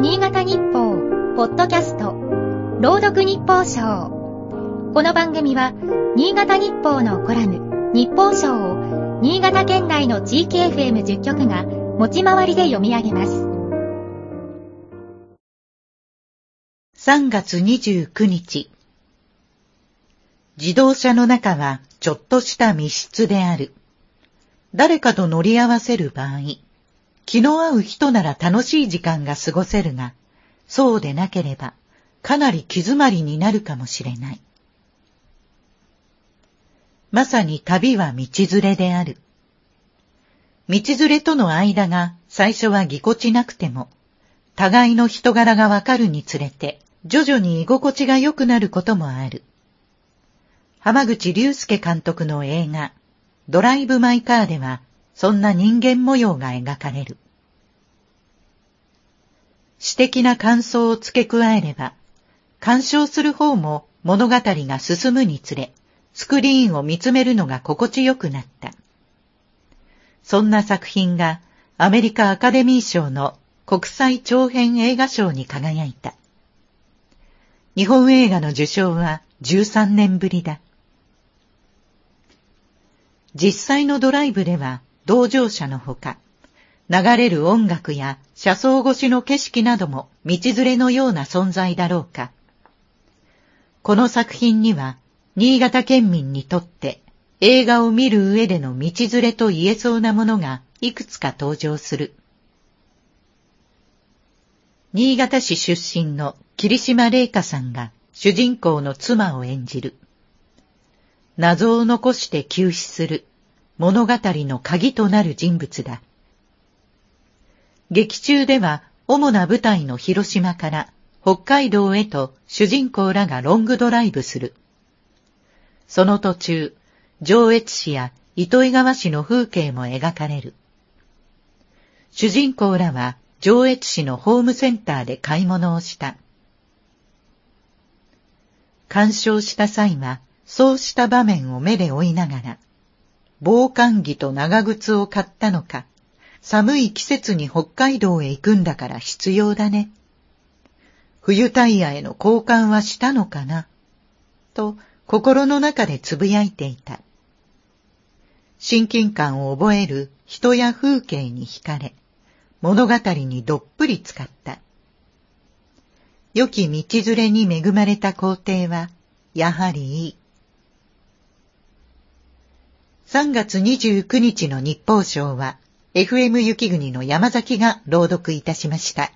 新潟日報、ポッドキャスト、朗読日報賞。この番組は、新潟日報のコラム、日報賞を、新潟県内の地域 FM10 局が、持ち回りで読み上げます。3月29日。自動車の中はちょっとした密室である。誰かと乗り合わせる場合、気の合う人なら楽しい時間が過ごせるが、そうでなければ、かなり気詰まりになるかもしれない。まさに旅は道連れである。道連れとの間が最初はぎこちなくても、互いの人柄がわかるにつれて、徐々に居心地が良くなることもある。浜口竜介監督の映画、ドライブ・マイ・カーでは、そんな人間模様が描かれる。詩的な感想を付け加えれば、鑑賞する方も物語が進むにつれ、スクリーンを見つめるのが心地よくなった。そんな作品がアメリカアカデミー賞の国際長編映画賞に輝いた。日本映画の受賞は13年ぶりだ。実際のドライブでは同乗者のほか、流れる音楽や車窓越しの景色なども道連れのような存在だろうか。この作品には、新潟県民にとって映画を見る上での道連れと言えそうなものがいくつか登場する。新潟市出身の霧島玲香さんが主人公の妻を演じる。謎を残して休止する物語の鍵となる人物だ。劇中では主な舞台の広島から北海道へと主人公らがロングドライブする。その途中、上越市や糸魚川市の風景も描かれる。主人公らは上越市のホームセンターで買い物をした。鑑賞した際は、そうした場面を目で追いながら、防寒着と長靴を買ったのか、寒い季節に北海道へ行くんだから必要だね。冬タイヤへの交換はしたのかな？と心の中でつぶやいていた。親近感を覚える人や風景に惹かれ、物語にどっぷり使った。良き道連れに恵まれた皇帝は、やはりいい。3月29日の日報賞は、FM 雪国の山崎が朗読いたしました。